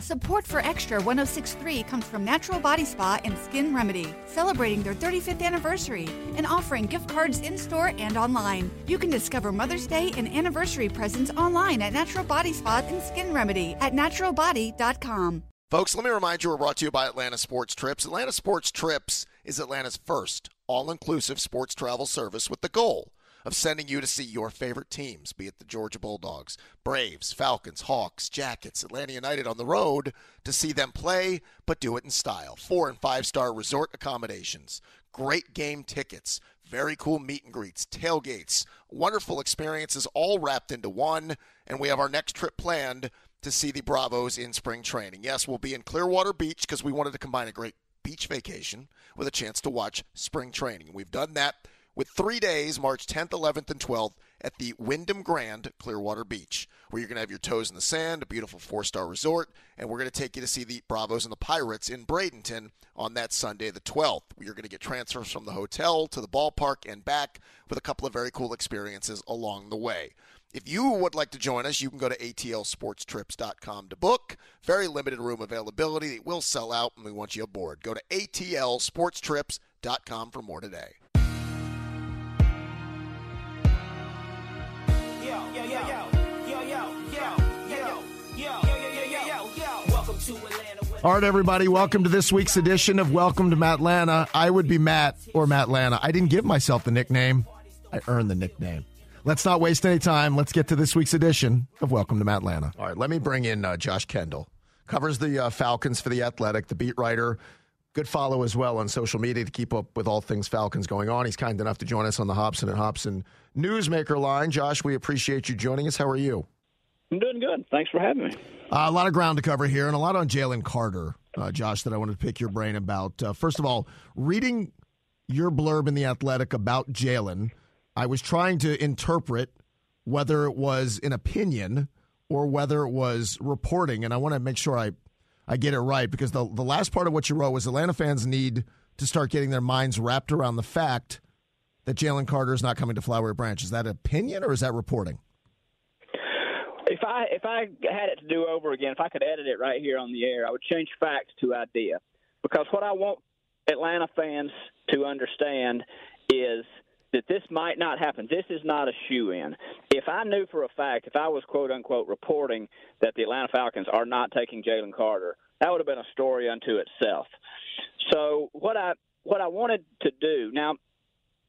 Support for Extra 1063 comes from Natural Body Spa and Skin Remedy, celebrating their 35th anniversary and offering gift cards in store and online. You can discover Mother's Day and anniversary presents online at Natural Body Spa and Skin Remedy at naturalbody.com. Folks, let me remind you we're brought to you by Atlanta Sports Trips. Atlanta Sports Trips is Atlanta's first all inclusive sports travel service with the goal of sending you to see your favorite teams, be it the Georgia Bulldogs, Braves, Falcons, Hawks, Jackets, Atlanta United on the road to see them play, but do it in style. Four and five star resort accommodations, great game tickets, very cool meet and greets, tailgates, wonderful experiences all wrapped into one. And we have our next trip planned to see the Bravos in spring training. Yes, we'll be in Clearwater Beach because we wanted to combine a great beach vacation with a chance to watch spring training. We've done that with three days, March 10th, 11th, and 12th, at the Wyndham Grand Clearwater Beach, where you're going to have your toes in the sand, a beautiful four star resort, and we're going to take you to see the Bravos and the Pirates in Bradenton on that Sunday, the 12th. You're going to get transfers from the hotel to the ballpark and back with a couple of very cool experiences along the way. If you would like to join us, you can go to atlsportstrips.com to book. Very limited room availability. It will sell out, and we want you aboard. Go to atlsportstrips.com for more today. All right, everybody, welcome to this week's edition of Welcome to Matlanta. I would be Matt or Matt Lana. I didn't give myself the nickname, I earned the nickname. Let's not waste any time. Let's get to this week's edition of Welcome to Matlanta. All right, let me bring in uh, Josh Kendall. Covers the uh, Falcons for The Athletic, the beat writer. Good follow as well on social media to keep up with all things Falcons going on. He's kind enough to join us on the Hobson and Hobson Newsmaker line. Josh, we appreciate you joining us. How are you? I'm doing good. Thanks for having me. Uh, a lot of ground to cover here, and a lot on Jalen Carter, uh, Josh, that I wanted to pick your brain about. Uh, first of all, reading your blurb in The Athletic about Jalen, I was trying to interpret whether it was an opinion or whether it was reporting, and I want to make sure I, I get it right because the, the last part of what you wrote was Atlanta fans need to start getting their minds wrapped around the fact that Jalen Carter is not coming to Flowery Branch. Is that opinion or is that reporting? If I if I had it to do over again, if I could edit it right here on the air, I would change fact to idea, because what I want Atlanta fans to understand is that this might not happen. This is not a shoe in. If I knew for a fact, if I was quote unquote reporting that the Atlanta Falcons are not taking Jalen Carter, that would have been a story unto itself. So what I what I wanted to do now,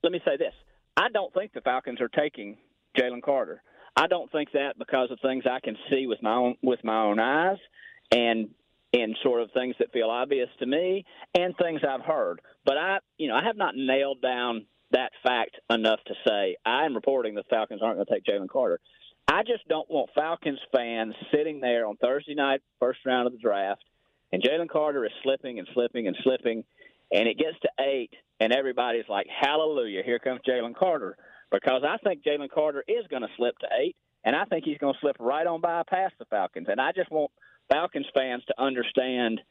let me say this: I don't think the Falcons are taking Jalen Carter. I don't think that because of things I can see with my own with my own eyes and and sort of things that feel obvious to me and things I've heard. But I, you know, I have not nailed down that fact enough to say I am reporting the Falcons aren't going to take Jalen Carter. I just don't want Falcons fans sitting there on Thursday night, first round of the draft, and Jalen Carter is slipping and slipping and slipping, and it gets to eight, and everybody's like, "Hallelujah! Here comes Jalen Carter." because I think Jalen Carter is going to slip to eight, and I think he's going to slip right on by past the Falcons. And I just want Falcons fans to understand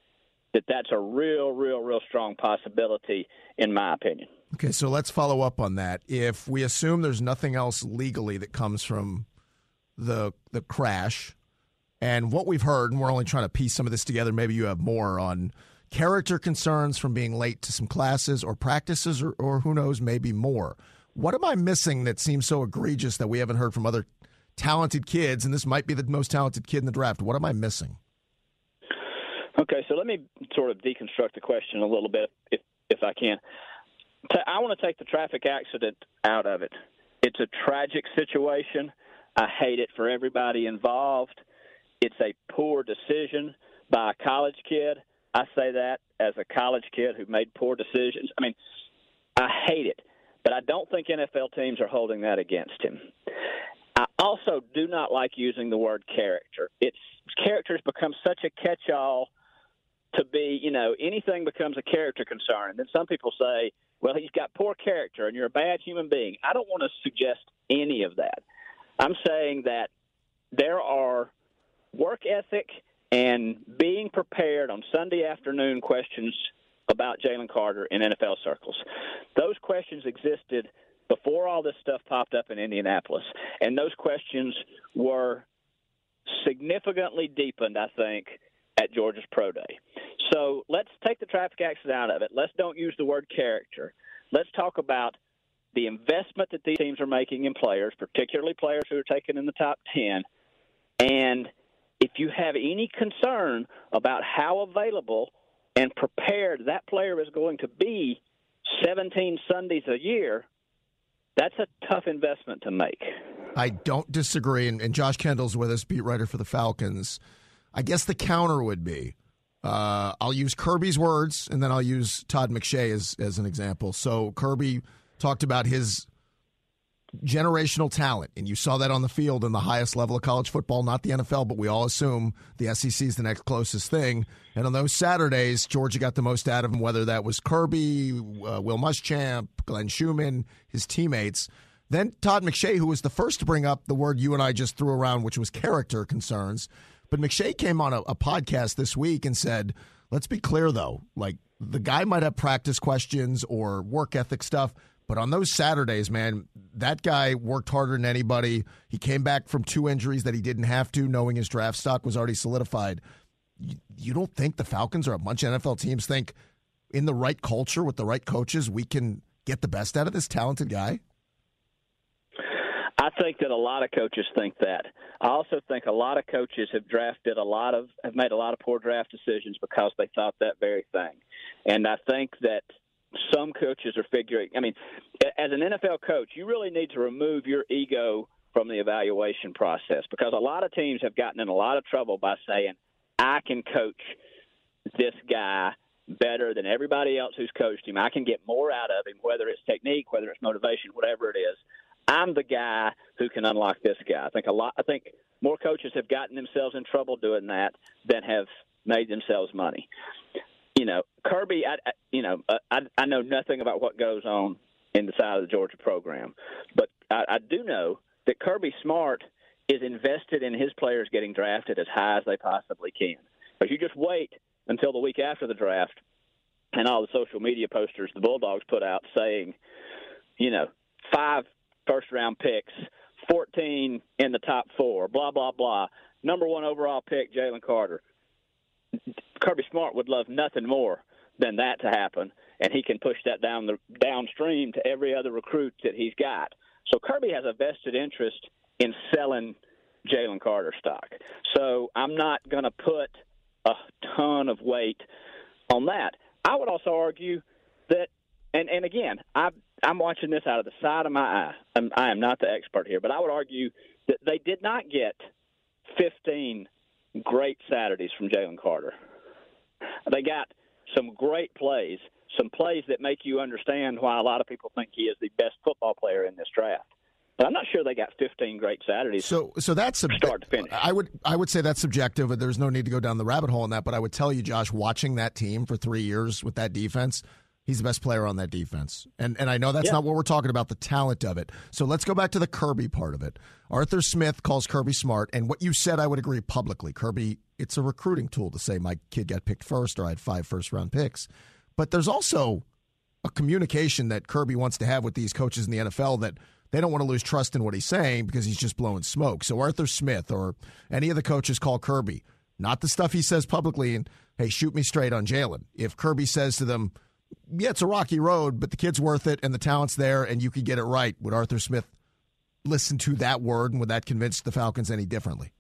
that that's a real, real, real strong possibility, in my opinion. Okay, so let's follow up on that. If we assume there's nothing else legally that comes from the the crash, and what we've heard, and we're only trying to piece some of this together. Maybe you have more on character concerns from being late to some classes or practices, or, or who knows, maybe more. What am I missing that seems so egregious that we haven't heard from other talented kids? And this might be the most talented kid in the draft. What am I missing? Okay, so let me sort of deconstruct the question a little bit, if if I can. I want to take the traffic accident out of it. It's a tragic situation. I hate it for everybody involved. It's a poor decision by a college kid. I say that as a college kid who made poor decisions. I mean, I hate it. But I don't think NFL teams are holding that against him. I also do not like using the word character. It's characters become such a catch-all to be, you know, anything becomes a character concern. And then some people say, well, he's got poor character and you're a bad human being. I don't want to suggest any of that. I'm saying that there are work ethic and being prepared on Sunday afternoon questions about Jalen Carter in NFL circles. Those questions existed before all this stuff popped up in Indianapolis, and those questions were significantly deepened, I think, at Georgia's Pro Day. So let's take the traffic accident out of it. Let's don't use the word character. Let's talk about the investment that these teams are making in players, particularly players who are taken in the top 10. And if you have any concern about how available and prepared that player is going to be 17 Sundays a year, that's a tough investment to make. I don't disagree. And, and Josh Kendall's with us, beat writer for the Falcons. I guess the counter would be uh, I'll use Kirby's words, and then I'll use Todd McShay as, as an example. So Kirby talked about his generational talent, and you saw that on the field in the highest level of college football, not the NFL, but we all assume the SEC is the next closest thing. And on those Saturdays, Georgia got the most out of him, whether that was Kirby, uh, Will Muschamp, Glenn Schumann, his teammates. Then Todd McShay, who was the first to bring up the word you and I just threw around, which was character concerns. But McShay came on a, a podcast this week and said, let's be clear though, like the guy might have practice questions or work ethic stuff but on those Saturdays, man, that guy worked harder than anybody. He came back from two injuries that he didn't have to, knowing his draft stock was already solidified. You, you don't think the Falcons or a bunch of NFL teams think in the right culture with the right coaches, we can get the best out of this talented guy? I think that a lot of coaches think that. I also think a lot of coaches have drafted a lot of have made a lot of poor draft decisions because they thought that very thing. And I think that some coaches are figuring. I mean, as an NFL coach, you really need to remove your ego from the evaluation process because a lot of teams have gotten in a lot of trouble by saying, "I can coach this guy." Better than everybody else who's coached him. I can get more out of him, whether it's technique, whether it's motivation, whatever it is. I'm the guy who can unlock this guy. I think a lot. I think more coaches have gotten themselves in trouble doing that than have made themselves money you know, Kirby, I, I you know, uh, I, I know nothing about what goes on in the side of the Georgia program, but I, I do know that Kirby Smart is invested in his players getting drafted as high as they possibly can. But you just wait until the week after the draft, and all the social media posters the Bulldogs put out saying, you know, five first round picks, 14 in the top four, blah, blah, blah. Number one overall pick, Jalen Carter. Kirby Smart would love nothing more than that to happen, and he can push that down the downstream to every other recruit that he's got. So Kirby has a vested interest in selling Jalen Carter stock. So I'm not going to put a ton of weight on that. I would also argue that, and and again, I I'm watching this out of the side of my eye. I'm, I am not the expert here, but I would argue that they did not get 15 great Saturdays from Jalen Carter. They got some great plays, some plays that make you understand why a lot of people think he is the best football player in this draft. But I'm not sure they got 15 great Saturdays. So, so that's sub- start to finish. I would, I would say that's subjective. There's no need to go down the rabbit hole on that. But I would tell you, Josh, watching that team for three years with that defense, he's the best player on that defense. And and I know that's yeah. not what we're talking about, the talent of it. So let's go back to the Kirby part of it. Arthur Smith calls Kirby smart, and what you said, I would agree publicly. Kirby, it's a recruiting tool to say my kid got picked first or I had five first round picks. But there's also a communication that Kirby wants to have with these coaches in the NFL that they don't want to lose trust in what he's saying because he's just blowing smoke. So Arthur Smith or any of the coaches call Kirby, not the stuff he says publicly and hey, shoot me straight on Jalen. If Kirby says to them, yeah, it's a rocky road, but the kid's worth it and the talent's there and you could get it right. Would Arthur Smith listen to that word and would that convince the Falcons any differently?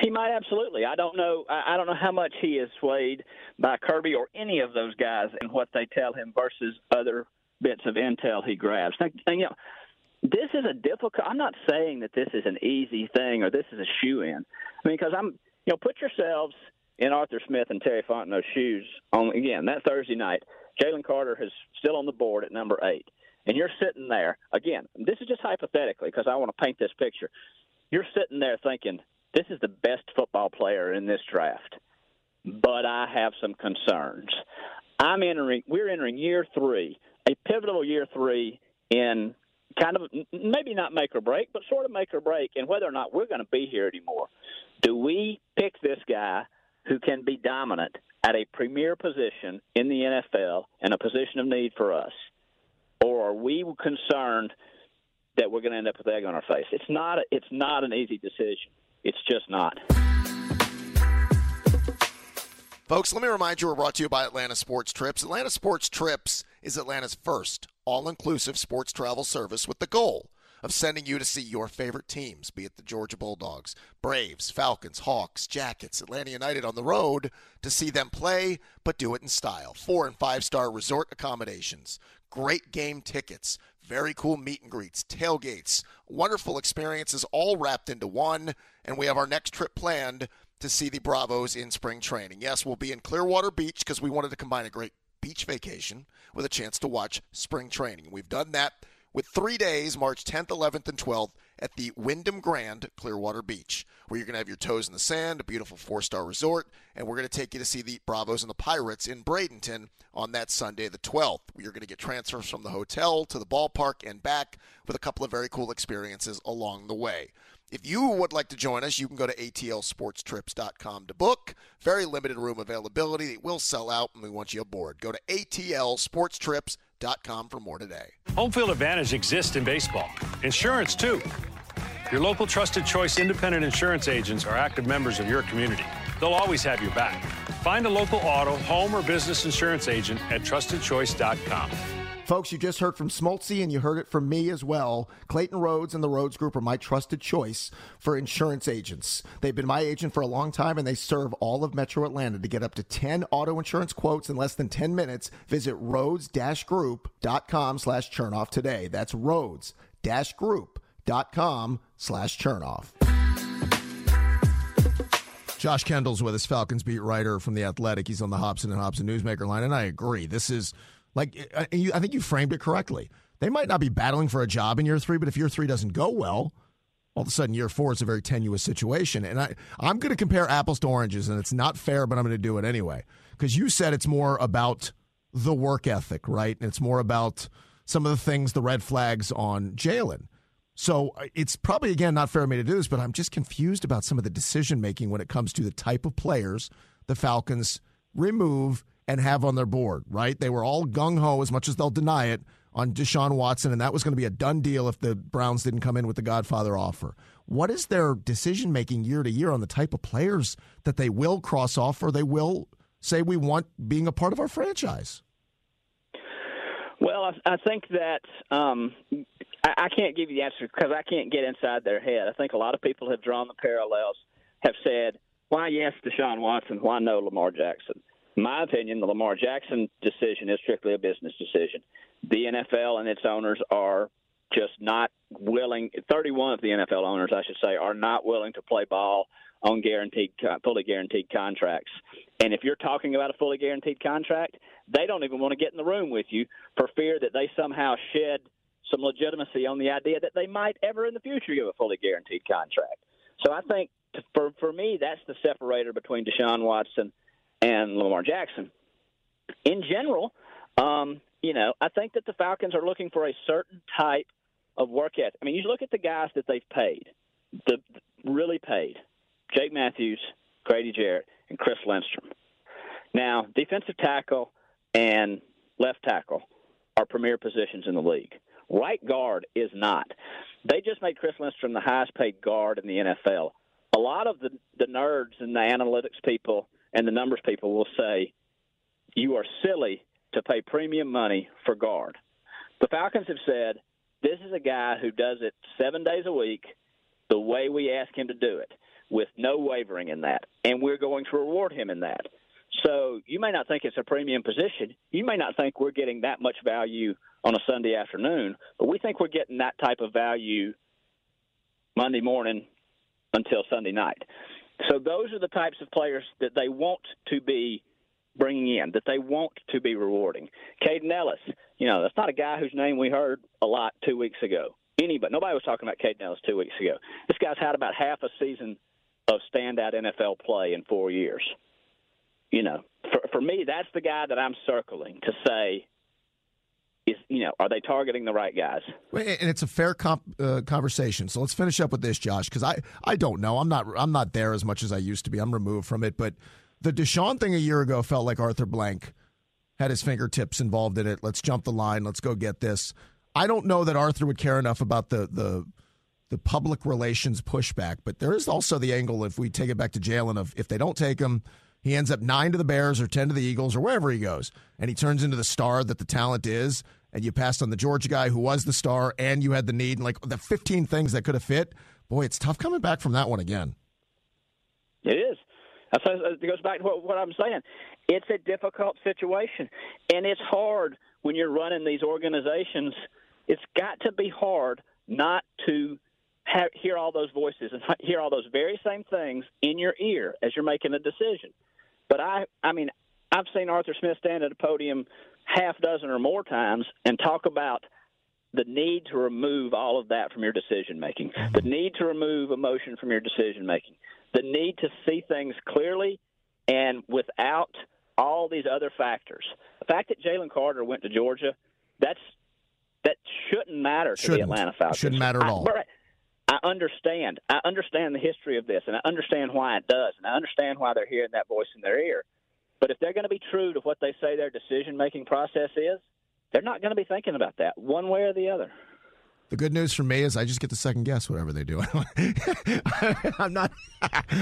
He might absolutely. I don't know. I don't know how much he is swayed by Kirby or any of those guys and what they tell him versus other bits of intel he grabs. You know, this is a difficult. I'm not saying that this is an easy thing or this is a shoe in. I mean, because I'm, you know, put yourselves in Arthur Smith and Terry Fontenot's shoes on again that Thursday night. Jalen Carter is still on the board at number eight. And you're sitting there, again, this is just hypothetically because I want to paint this picture. You're sitting there thinking, this is the best football player in this draft, but I have some concerns. I'm entering, we're entering year three, a pivotal year three in kind of maybe not make or break, but sort of make or break, and whether or not we're going to be here anymore. Do we pick this guy who can be dominant at a premier position in the NFL and a position of need for us? Or are we concerned that we're going to end up with egg on our face? It's not. A, it's not an easy decision. It's just not. Folks, let me remind you we're brought to you by Atlanta Sports Trips. Atlanta Sports Trips is Atlanta's first all inclusive sports travel service with the goal of sending you to see your favorite teams, be it the Georgia Bulldogs, Braves, Falcons, Hawks, Jackets, Atlanta United on the road to see them play, but do it in style. Four and five star resort accommodations, great game tickets, very cool meet and greets, tailgates, wonderful experiences all wrapped into one. And we have our next trip planned to see the Bravos in spring training. Yes, we'll be in Clearwater Beach because we wanted to combine a great beach vacation with a chance to watch spring training. We've done that with three days, March 10th, 11th, and 12th, at the Wyndham Grand Clearwater Beach, where you're going to have your toes in the sand, a beautiful four star resort, and we're going to take you to see the Bravos and the Pirates in Bradenton on that Sunday, the 12th. You're going to get transfers from the hotel to the ballpark and back with a couple of very cool experiences along the way. If you would like to join us, you can go to atlsportstrips.com to book. Very limited room availability. It will sell out, and we want you aboard. Go to atlsportstrips.com for more today. Home field advantage exists in baseball. Insurance, too. Your local trusted choice independent insurance agents are active members of your community. They'll always have your back. Find a local auto, home, or business insurance agent at trustedchoice.com. Folks, you just heard from Smoltzy and you heard it from me as well. Clayton Rhoads and the Rhoads Group are my trusted choice for insurance agents. They've been my agent for a long time and they serve all of Metro Atlanta. To get up to 10 auto insurance quotes in less than 10 minutes, visit rhoads-group.com slash chernoff today. That's rhoads-group.com slash chernoff. Josh Kendall's with us, Falcons beat writer from The Athletic. He's on the Hobson and Hobson Newsmaker line, and I agree. This is – like, uh, I think you framed it correctly. They might not be battling for a job in year three, but if year three doesn't go well, all of a sudden year four is a very tenuous situation. And I, I'm going to compare apples to oranges, and it's not fair, but I'm going to do it anyway. Because you said it's more about the work ethic, right? And it's more about some of the things, the red flags on Jalen. So uh, it's probably, again, not fair of me to do this, but I'm just confused about some of the decision making when it comes to the type of players the Falcons remove and have on their board, right? They were all gung ho, as much as they'll deny it, on Deshaun Watson, and that was going to be a done deal if the Browns didn't come in with the Godfather offer. What is their decision making year to year on the type of players that they will cross off or they will say we want being a part of our franchise? Well, I, think that um, I, I can't give you the answer because I can't get inside their head. I think a lot of people have drawn the parallels, have said, why yes, Deshaun Watson, why no Lamar Jackson? My opinion, the Lamar Jackson decision is strictly a business decision. The NFL and its owners are just not willing. 31 of the NFL owners, I should say, are not willing to play ball on guaranteed, fully guaranteed contracts. And if you're talking about a fully guaranteed contract, they don't even want to get in the room with you for fear that they somehow shed some legitimacy on the idea that they might ever in the future give a fully guaranteed contract. So I think for for me, that's the separator between Deshaun Watson and Lamar Jackson. In general, um, you know, I think that the Falcons are looking for a certain type of work ethic. I mean, you look at the guys that they've paid, the really paid, Jake Matthews, Grady Jarrett, and Chris Lindstrom. Now, defensive tackle and left tackle are premier positions in the league. Right guard is not. They just made Chris Lindstrom the highest paid guard in the NFL. A lot of the, the nerds and the analytics people – and the numbers people will say you are silly to pay premium money for guard. The Falcons have said this is a guy who does it seven days a week the way we ask him to do it, with no wavering in that, and we're going to reward him in that. So you may not think it's a premium position. You may not think we're getting that much value on a Sunday afternoon, but we think we're getting that type of value Monday morning until Sunday night. So those are the types of players that they want to be bringing in, that they want to be rewarding. Kaden Elliss, you know, that's not a guy whose name we heard a lot two weeks ago. Anybody, nobody was talking about Kaden Elliss two weeks ago. This guy's had about half a season of standout NFL play in four years. You know, for for me, that's the guy that I'm circling to say is you know are they targeting the right guys? And it's a fair comp, uh, conversation. So let's finish up with this josh because i i don't know. I'm not i'm not there as much as i used to be. I'm removed from it. But the deshaun thing a year ago felt like arthur blank had his fingertips involved in it. Let's jump the line. Let's go get this. I don't know that arthur would care enough about the the the public relations pushback but there is also the angle if we take it back to jalen of if they don't take him He ends up nine to the Bears or 10 to the Eagles or wherever he goes. And he turns into the star that the talent is. And you passed on the Georgia guy who was the star and you had the need and like the 15 things that could have fit. Boy, it's tough coming back from that one again. It is. Uh, uh, it goes back to what, what I'm saying. It's a difficult situation, and it's hard when you're running these organizations. It's got to be hard not to hear all those voices and hear all those very same things in your ear as you're making a decision. But I, I mean, I've seen Arthur Smith stand at a podium half dozen or more times and talk about the need to remove all of that from your decision making, the need to remove emotion from your decision making, the need to see things clearly and without all these other factors. The fact that Jalen Carter went to Georgia, that's that shouldn't matter to shouldn't. the Atlanta Falcons. Shouldn't matter at all. I, I understand. I understand the history of this, and I understand why it does, and I understand why they're hearing that voice in their ear. But if they're going to be true to what they say their decision making process is, they're not going to be thinking about that one way or the other. The good news for me is I just get to second guess whatever they do. I'm not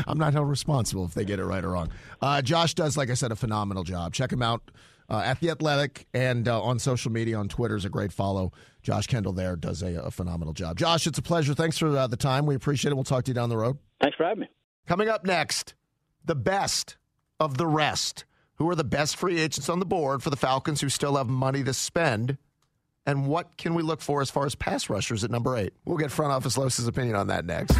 I'm not held responsible if they get it right or wrong. Uh, Josh does, like I said, a phenomenal job. Check him out uh, at the Athletic and uh, on social media on Twitter is a great follow. Josh Kendall there does a, a phenomenal job. Josh, it's a pleasure. Thanks for uh, the time. We appreciate it. We'll talk to you down the road. Thanks for having me. Coming up next, the best of the rest. Who are the best free agents on the board for the Falcons who still have money to spend? And what can we look for as far as pass rushers at number eight? We'll get front office Los's opinion on that next.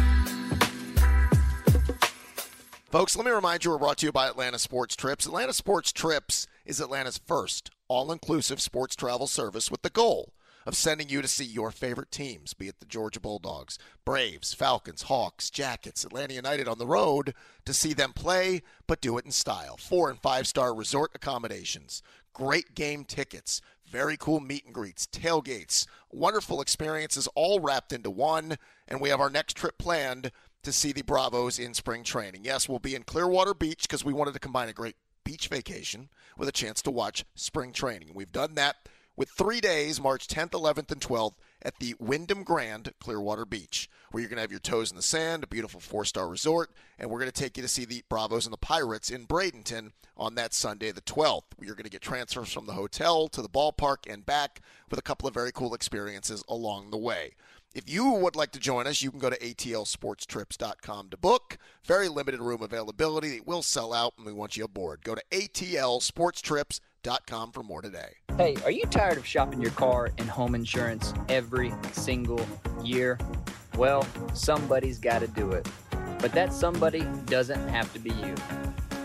Folks, let me remind you we're brought to you by Atlanta Sports Trips. Atlanta Sports Trips is Atlanta's first all inclusive sports travel service with the goal of sending you to see your favorite teams, be it the Georgia Bulldogs, Braves, Falcons, Hawks, Jackets, Atlanta United on the road to see them play, but do it in style. Four and five star resort accommodations, great game tickets, very cool meet and greets, tailgates, wonderful experiences all wrapped into one. And we have our next trip planned to see the Bravos in spring training. Yes, we'll be in Clearwater Beach because we wanted to combine a great beach vacation with a chance to watch spring training. We've done that with three days, March 10th, 11th, and 12th, at the Wyndham Grand Clearwater Beach, where you're going to have your toes in the sand, a beautiful four star resort, and we're going to take you to see the Bravos and the Pirates in Bradenton on that Sunday, the 12th. You're going to get transfers from the hotel to the ballpark and back with a couple of very cool experiences along the way. If you would like to join us, you can go to atlsportstrips.com to book. Very limited room availability. It will sell out, and we want you aboard. Go to atlsportstrips.com for more today. Hey, are you tired of shopping your car and home insurance every single year? Well, somebody's got to do it. But that somebody doesn't have to be you.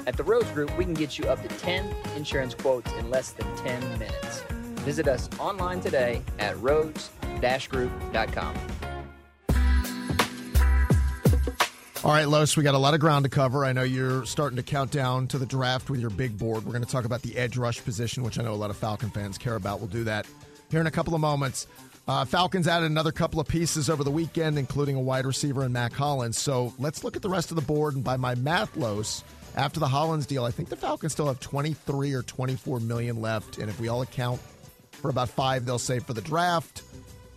At the Rhoads Group, we can get you up to 10 insurance quotes in less than 10 minutes. Visit us online today at rhoads-group.com. All right, Los, we got a lot of ground to cover. I know you're starting to count down to the draft with your big board. We're going to talk about the edge rush position, which I know a lot of Falcon fans care about. We'll do that here in a couple of moments. Uh, Falcons added another couple of pieces over the weekend, including a wide receiver and Mack Hollins. So let's look at the rest of the board. And by my math, Los, after the Hollins deal, I think the Falcons still have 23 or 24 million left. And if we all account for about five, they'll save for the draft,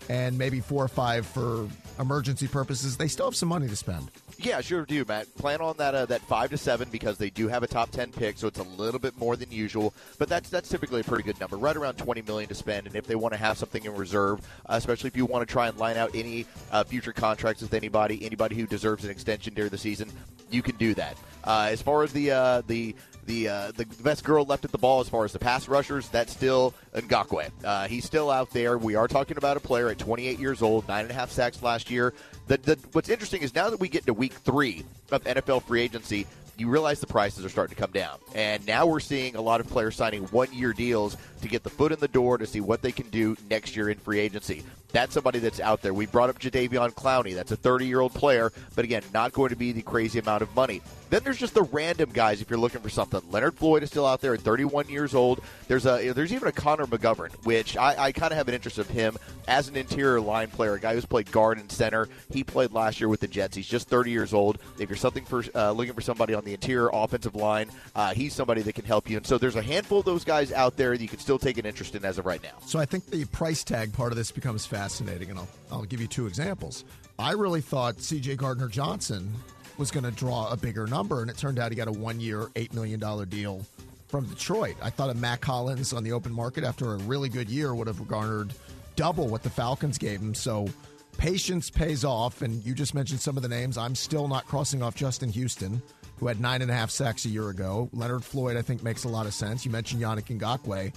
and maybe four or five for emergency purposes. They still have some money to spend. Yeah, sure do, Matt. Plan on that uh, that five to seven because they do have a top ten pick, so it's a little bit more than usual. But that's that's typically a pretty good number, right around twenty million to spend. And if they want to have something in reserve, uh, especially if you want to try and line out any uh, future contracts with anybody, anybody who deserves an extension during the season, you can do that. Uh, as far as the uh, the the uh, the best girl left at the ball as far as the pass rushers, that's still Ngakoue. Uh, he's still out there. We are talking about a player at 28 years old, nine and a half sacks last year. The, the, what's interesting is now that we get to week three of NFL free agency, you realize the prices are starting to come down. And now we're seeing a lot of players signing one year deals to get the foot in the door to see what they can do next year in free agency. That's somebody that's out there. We brought up Jadeveon Clowney. That's a 30 year old player, but again, not going to be the crazy amount of money. Then there's just the random guys if you're looking for something. Leonard Floyd is still out there at 31 years old. There's a there's even a Connor McGovern, which I, I kind of have an interest of him as an interior line player, a guy who's played guard and center. He played last year with the Jets. He's just 30 years old. If you're something for uh, looking for somebody on the interior offensive line, uh, he's somebody that can help you. And so there's a handful of those guys out there that you can still take an interest in as of right now. So I think the price tag part of this becomes fascinating, and I'll I'll give you two examples. I really thought C.J. Gardner Johnson was going to draw a bigger number, and it turned out he got a one-year, eight million dollar deal from Detroit. I thought a Mack Hollins on the open market after a really good year would have garnered double what the Falcons gave him. So patience pays off, and you just mentioned some of the names. I'm still not crossing off Justin Houston, who had nine and a half sacks a year ago. Leonard Floyd, I think, makes a lot of sense. You mentioned Yannick Ngakoue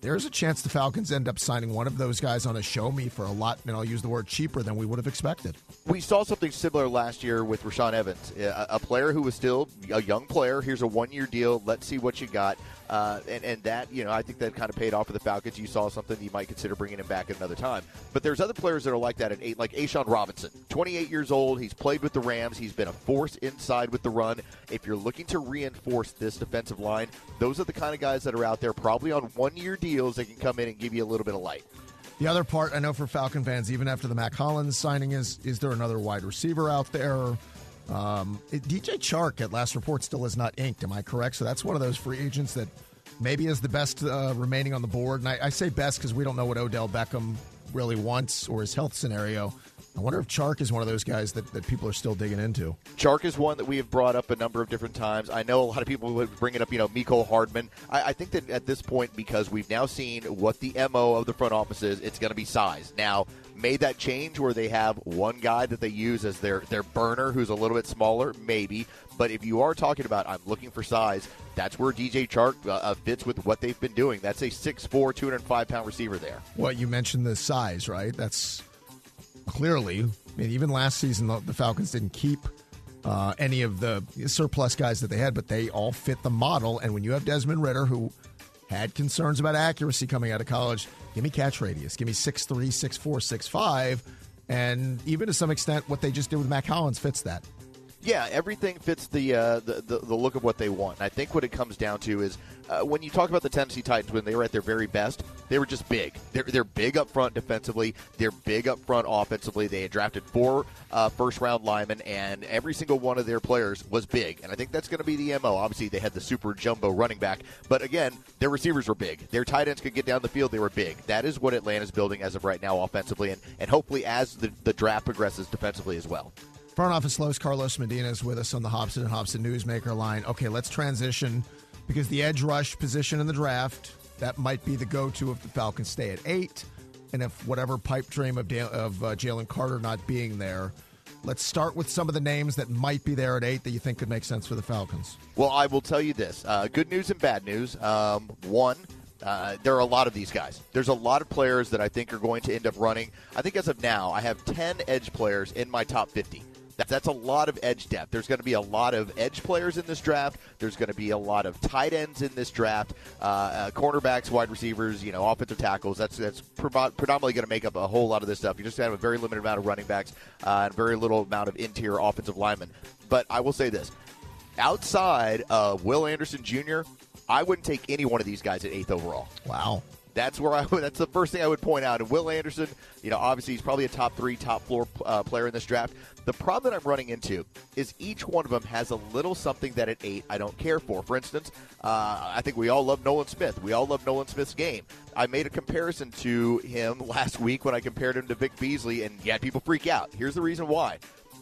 there's a chance the Falcons end up signing one of those guys on a show me for a lot, and I'll use the word cheaper than we would have expected. We saw something similar last year with Rashaan Evans, a, player who was still a young player. Here's a one year deal. Let's see what you got. Uh, and, and that, you know, I think that kind of paid off for the Falcons. You saw something you might consider bringing him back at another time. But there's other players that are like that at eight, like A'Shawn Robinson, 28 years old. He's played with the Rams. He's been a force inside with the run. If you're looking to reinforce this defensive line, those are the kind of guys that are out there, probably on one year deals that can come in and give you a little bit of light. The other part, I know for Falcon fans, even after the Mack Hollins signing, is is there another wide receiver out there? Um, DJ Chark at last report still is not inked. Am I correct? So that's one of those free agents that maybe is the best uh, remaining on the board. And I, I say best because we don't know what Odell Beckham really wants or his health scenario. I wonder if Chark is one of those guys that, that people are still digging into. Chark is one that we have brought up a number of different times. I know a lot of people would bring it up, you know, Mecole Hardman. I, I think that at this point, because we've now seen what the MO of the front office is, it's going to be size. Now, made that change where they have one guy that they use as their, their burner who's a little bit smaller? Maybe. But if you are talking about, I'm looking for size, that's where DJ Chark uh, uh, fits with what they've been doing. That's a 6'4, 205 pound receiver there. Well, you mentioned the size, right? That's clearly, I mean, even last season, the, Falcons didn't keep uh, any of the surplus guys that they had, but they all fit the model. And when you have Desmond Ridder, who had concerns about accuracy coming out of college, give me catch radius, give me 6'3, 6'4, 6'5. And even to some extent, what they just did with Mack Hollins fits that. Yeah, everything fits the, uh, the, the, the look of what they want. And I think what it comes down to is uh, when you talk about the Tennessee Titans when they were at their very best, they were just big. They're, they're big up front defensively. They're big up front offensively. They had drafted four uh, first round linemen, and every single one of their players was big. And I think that's going to be the mo. Obviously, they had the super jumbo running back, but again, their receivers were big. Their tight ends could get down the field. They were big. That is what Atlanta's building as of right now offensively, and, and hopefully as the, the draft progresses defensively as well. Front office Los Carlos Medina is with us on the Hobson and Hobson Newsmaker line. Okay, let's transition because the edge rush position in the draft that might be the go-to if the Falcons stay at eight, and if whatever pipe dream of, da- of uh, Jalen Carter not being there. Let's start with some of the names that might be there at eight that you think could make sense for the Falcons. Well, I will tell you this: uh, good news and bad news. Um, one, uh, there are a lot of these guys. There's a lot of players that I think are going to end up running. I think as of now, I have 10 edge players in my top 50. That's a lot of edge depth. There's going to be a lot of edge players in this draft. There's going to be a lot of tight ends in this draft, uh, uh, cornerbacks, wide receivers, you know, offensive tackles. That's that's predominantly going to make up a whole lot of this stuff. You just have a very limited amount of running backs uh, and very little amount of interior offensive linemen. But I will say this: outside of Will Anderson Jr., I wouldn't take any one of these guys at eighth overall. Wow. That's where I that's the first thing I would point out. And Will Anderson, you know, obviously he's probably a top three, top floor uh, player in this draft. The problem that I'm running into is each one of them has a little something that at eight I don't care for. For instance, uh, I think we all love Nolan Smith. We all love Nolan Smith's game. I made a comparison to him last week when I compared him to Vic Beasley, and yet people freak out. Here's the reason why.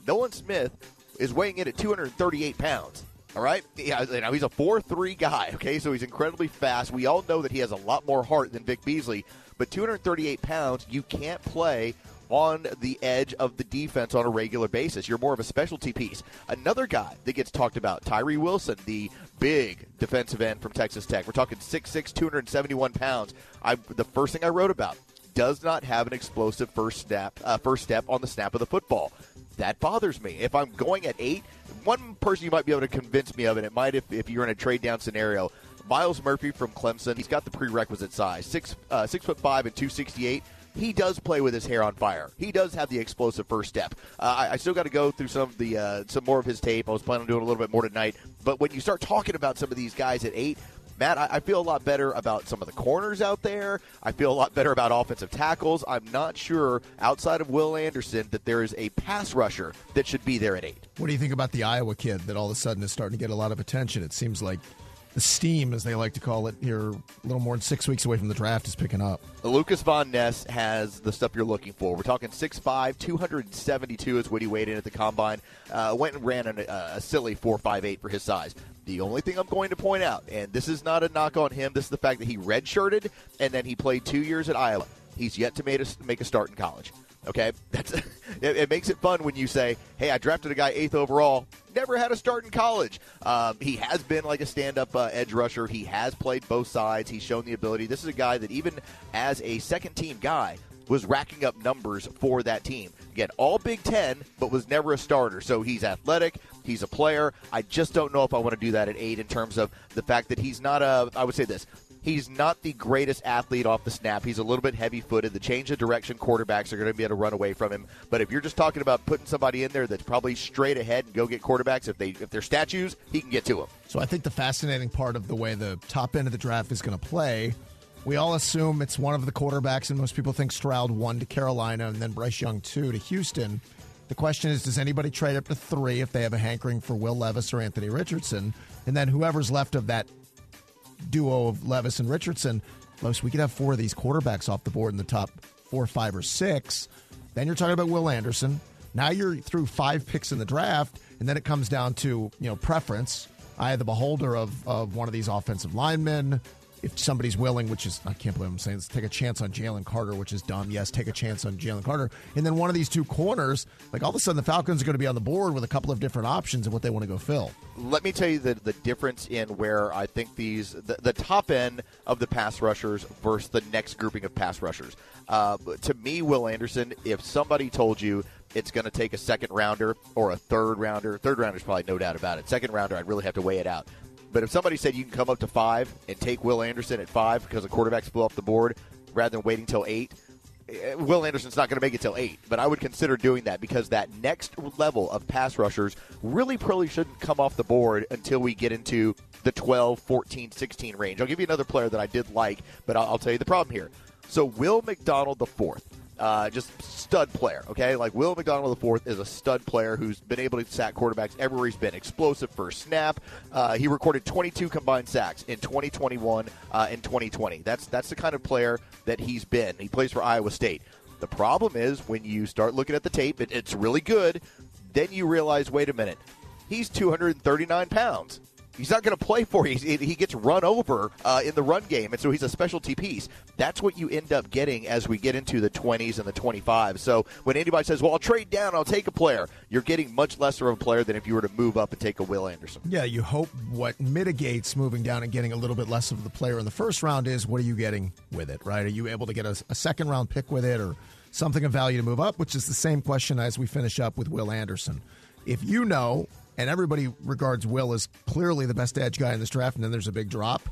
Nolan Smith is weighing in at 238 pounds. All right, yeah, know, he's a four-three guy. Okay, so he's incredibly fast. We all know that he has a lot more heart than Vic Beasley, but 238 pounds, you can't play on the edge of the defense on a regular basis. You're more of a specialty piece. Another guy that gets talked about, Tyree Wilson, the big defensive end from Texas Tech. We're talking 6'6", 271 pounds. I, the first thing I wrote about does not have an explosive first step, uh, first step on the snap of the football. That bothers me. If I'm going at eight, one person you might be able to convince me of, and it might if, if you're in a trade down scenario. Myles Murphy from Clemson. He's got the prerequisite size, six uh, six foot five and two sixty eight. He does play with his hair on fire. He does have the explosive first step. Uh, I, I, still got to go through some of the uh, some more of his tape. I was planning on doing a little bit more tonight. But when you start talking about some of these guys at eight, Matt, I, I, feel a lot better about some of the corners out there. I feel a lot better about offensive tackles. I'm not sure, outside of Will Anderson, that there is a pass rusher that should be there at eight. What do you think about the Iowa kid that all of a sudden is starting to get a lot of attention? It seems like the steam, as they like to call it, here a little more than six weeks away from the draft is picking up. Lukas Van Ness has the stuff you're looking for. We're talking 6'5", 272 is what he weighed in at the combine. Uh, went and ran an, uh, a silly 4.58 for his size. The only thing I'm going to point out, and this is not a knock on him, this is the fact that he redshirted and then he played two years at Iowa. He's yet to make a, make a start in college. Okay, that's it, it, makes it fun when you say, "Hey, I drafted a guy eighth overall, never had a start in college." Um, he has been like a stand-up uh, edge rusher. He has played both sides. He's shown the ability. This is a guy that even as a second-team guy was racking up numbers for that team. Again, all Big Ten, but was never a starter. So he's athletic. He's a player. I just don't know if I want to do that at eight in terms of the fact that he's not a. I would say this: He's not the greatest athlete off the snap. He's a little bit heavy footed. The change of direction quarterbacks are going to be able to run away from him. But if you're just talking about putting somebody in there that's probably straight ahead and go get quarterbacks, if they if they're statues, he can get to them. So I think the fascinating part of the way the top end of the draft is going to play. We all assume it's one of the quarterbacks, and most people think Stroud one to Carolina and then Bryce Young two to Houston. The question is, does anybody trade up to three if they have a hankering for Will Levis or Anthony Richardson? And then whoever's left of that duo of Levis and Richardson, most we could have four of these quarterbacks off the board in the top four, five, or six. Then you're talking about Will Anderson. Now you're through five picks in the draft, and then it comes down to you know preference. I have the beholder of, of one of these offensive linemen, if somebody's willing, which is I can't believe I'm saying this, take a chance on Jalen Carter, which is dumb. Yes, take a chance on Jalen Carter, and then one of these two corners, like all of a sudden the Falcons are going to be on the board with a couple of different options of what they want to go fill. Let me tell you the the difference in where I think these the, the top end of the pass rushers versus the next grouping of pass rushers. Uh, to me, Will Anderson, if somebody told you it's going to take a second rounder or a third rounder. Third rounder is probably no doubt about it. Second rounder, I'd really have to weigh it out. But if somebody said you can come up to five and take Will Anderson at five because the quarterback's flew off the board rather than waiting till eight, eh, Will Anderson's not going to make it till eight, but I would consider doing that because that next level of pass rushers really probably shouldn't come off the board until we get into the 12, 14, 16 range. I'll give you another player that I did like, but I'll, I'll tell you the problem here. So Will McDonald the fourth uh, just stud player. Okay, like Will McDonald IV is a stud player who's been able to sack quarterbacks everywhere he's been. Explosive first snap. Uh, he recorded 22 combined sacks in 2021 uh, and 2020. That's that's the kind of player that he's been. He plays for Iowa State. The problem is when you start looking at the tape, it, it's really good. Then you realize, wait a minute, he's 239 pounds. He's not going to play for you. He, gets run over uh, in the run game, and so he's a specialty piece. That's what you end up getting as we get into the 20s and the 25s. So when anybody says, "Well, I'll trade down, I'll take a player," you're getting much lesser of a player than if you were to move up and take a Will Anderson. Yeah, you hope what mitigates moving down and getting a little bit less of the player in the first round is what are you getting with it, right? Are you able to get a, a second round pick with it, or something of value to move up? Which is the same question as we finish up with Will Anderson. If you know and everybody regards Will as clearly the best edge guy in this draft, and then there's a big drop.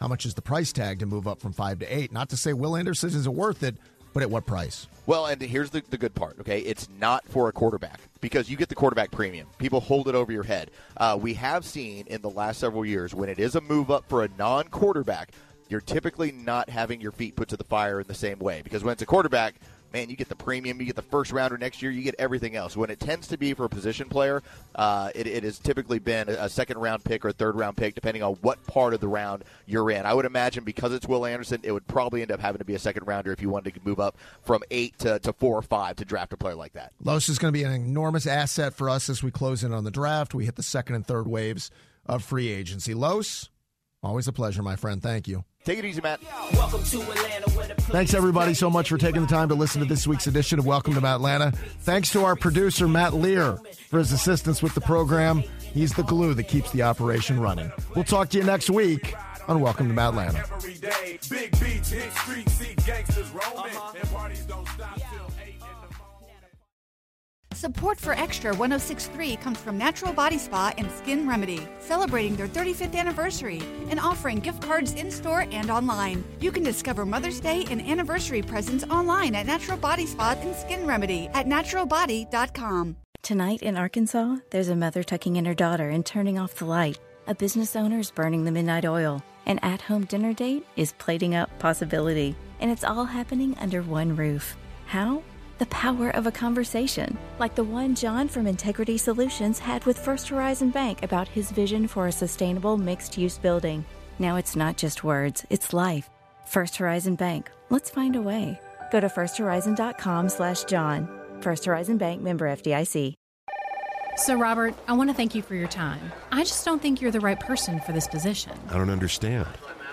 How much is the price tag to move up from five to eight? Not to say Will Anderson isn't worth it, but at what price? Well, and here's the, the good part, okay? It's not for a quarterback because you get the quarterback premium. People hold it over your head. Uh, we have seen in the last several years when it is a move up for a non quarterback, you're typically not having your feet put to the fire in the same way because when it's a quarterback, man, you get the premium, you get the first rounder next year, you get everything else. When it tends to be for a position player, uh, it, it, has typically been a second round pick or a third round pick, depending on what part of the round you're in. I would imagine because it's Will Anderson, it would probably end up having to be a second rounder if you wanted to move up from eight to, to four or five to draft a player like that. Los is going to be an enormous asset for us as we close in on the draft. We hit the second and third waves of free agency. Los, always a pleasure, my friend. Thank you. Take it easy, Matt. Thanks, everybody, so much for taking the time to listen to this week's edition of Welcome to Atlanta. Thanks to our producer, Matt Lear, for his assistance with the program. He's the glue that keeps the operation running. We'll talk to you next week on Welcome to Atlanta. Support for Extra 1063 comes from Natural Body Spa and Skin Remedy, celebrating their 35th anniversary and offering gift cards in store and online. You can discover Mother's Day and anniversary presents online at Natural Body Spa and Skin Remedy at naturalbody.com. Tonight in Arkansas, there's a mother tucking in her daughter and turning off the light. A business owner is burning the midnight oil. An at home dinner date is plating up possibility. And it's all happening under one roof. How? The power of a conversation, like the one John from Integrity Solutions had with First Horizon Bank about his vision for a sustainable mixed use building. Now it's not just words, it's life. First Horizon Bank. Let's find a way. Go to firsthorizon.com slash John. First Horizon Bank member FDIC. So, Robert, I want to thank you for your time. I just don't think you're the right person for this position. I don't understand.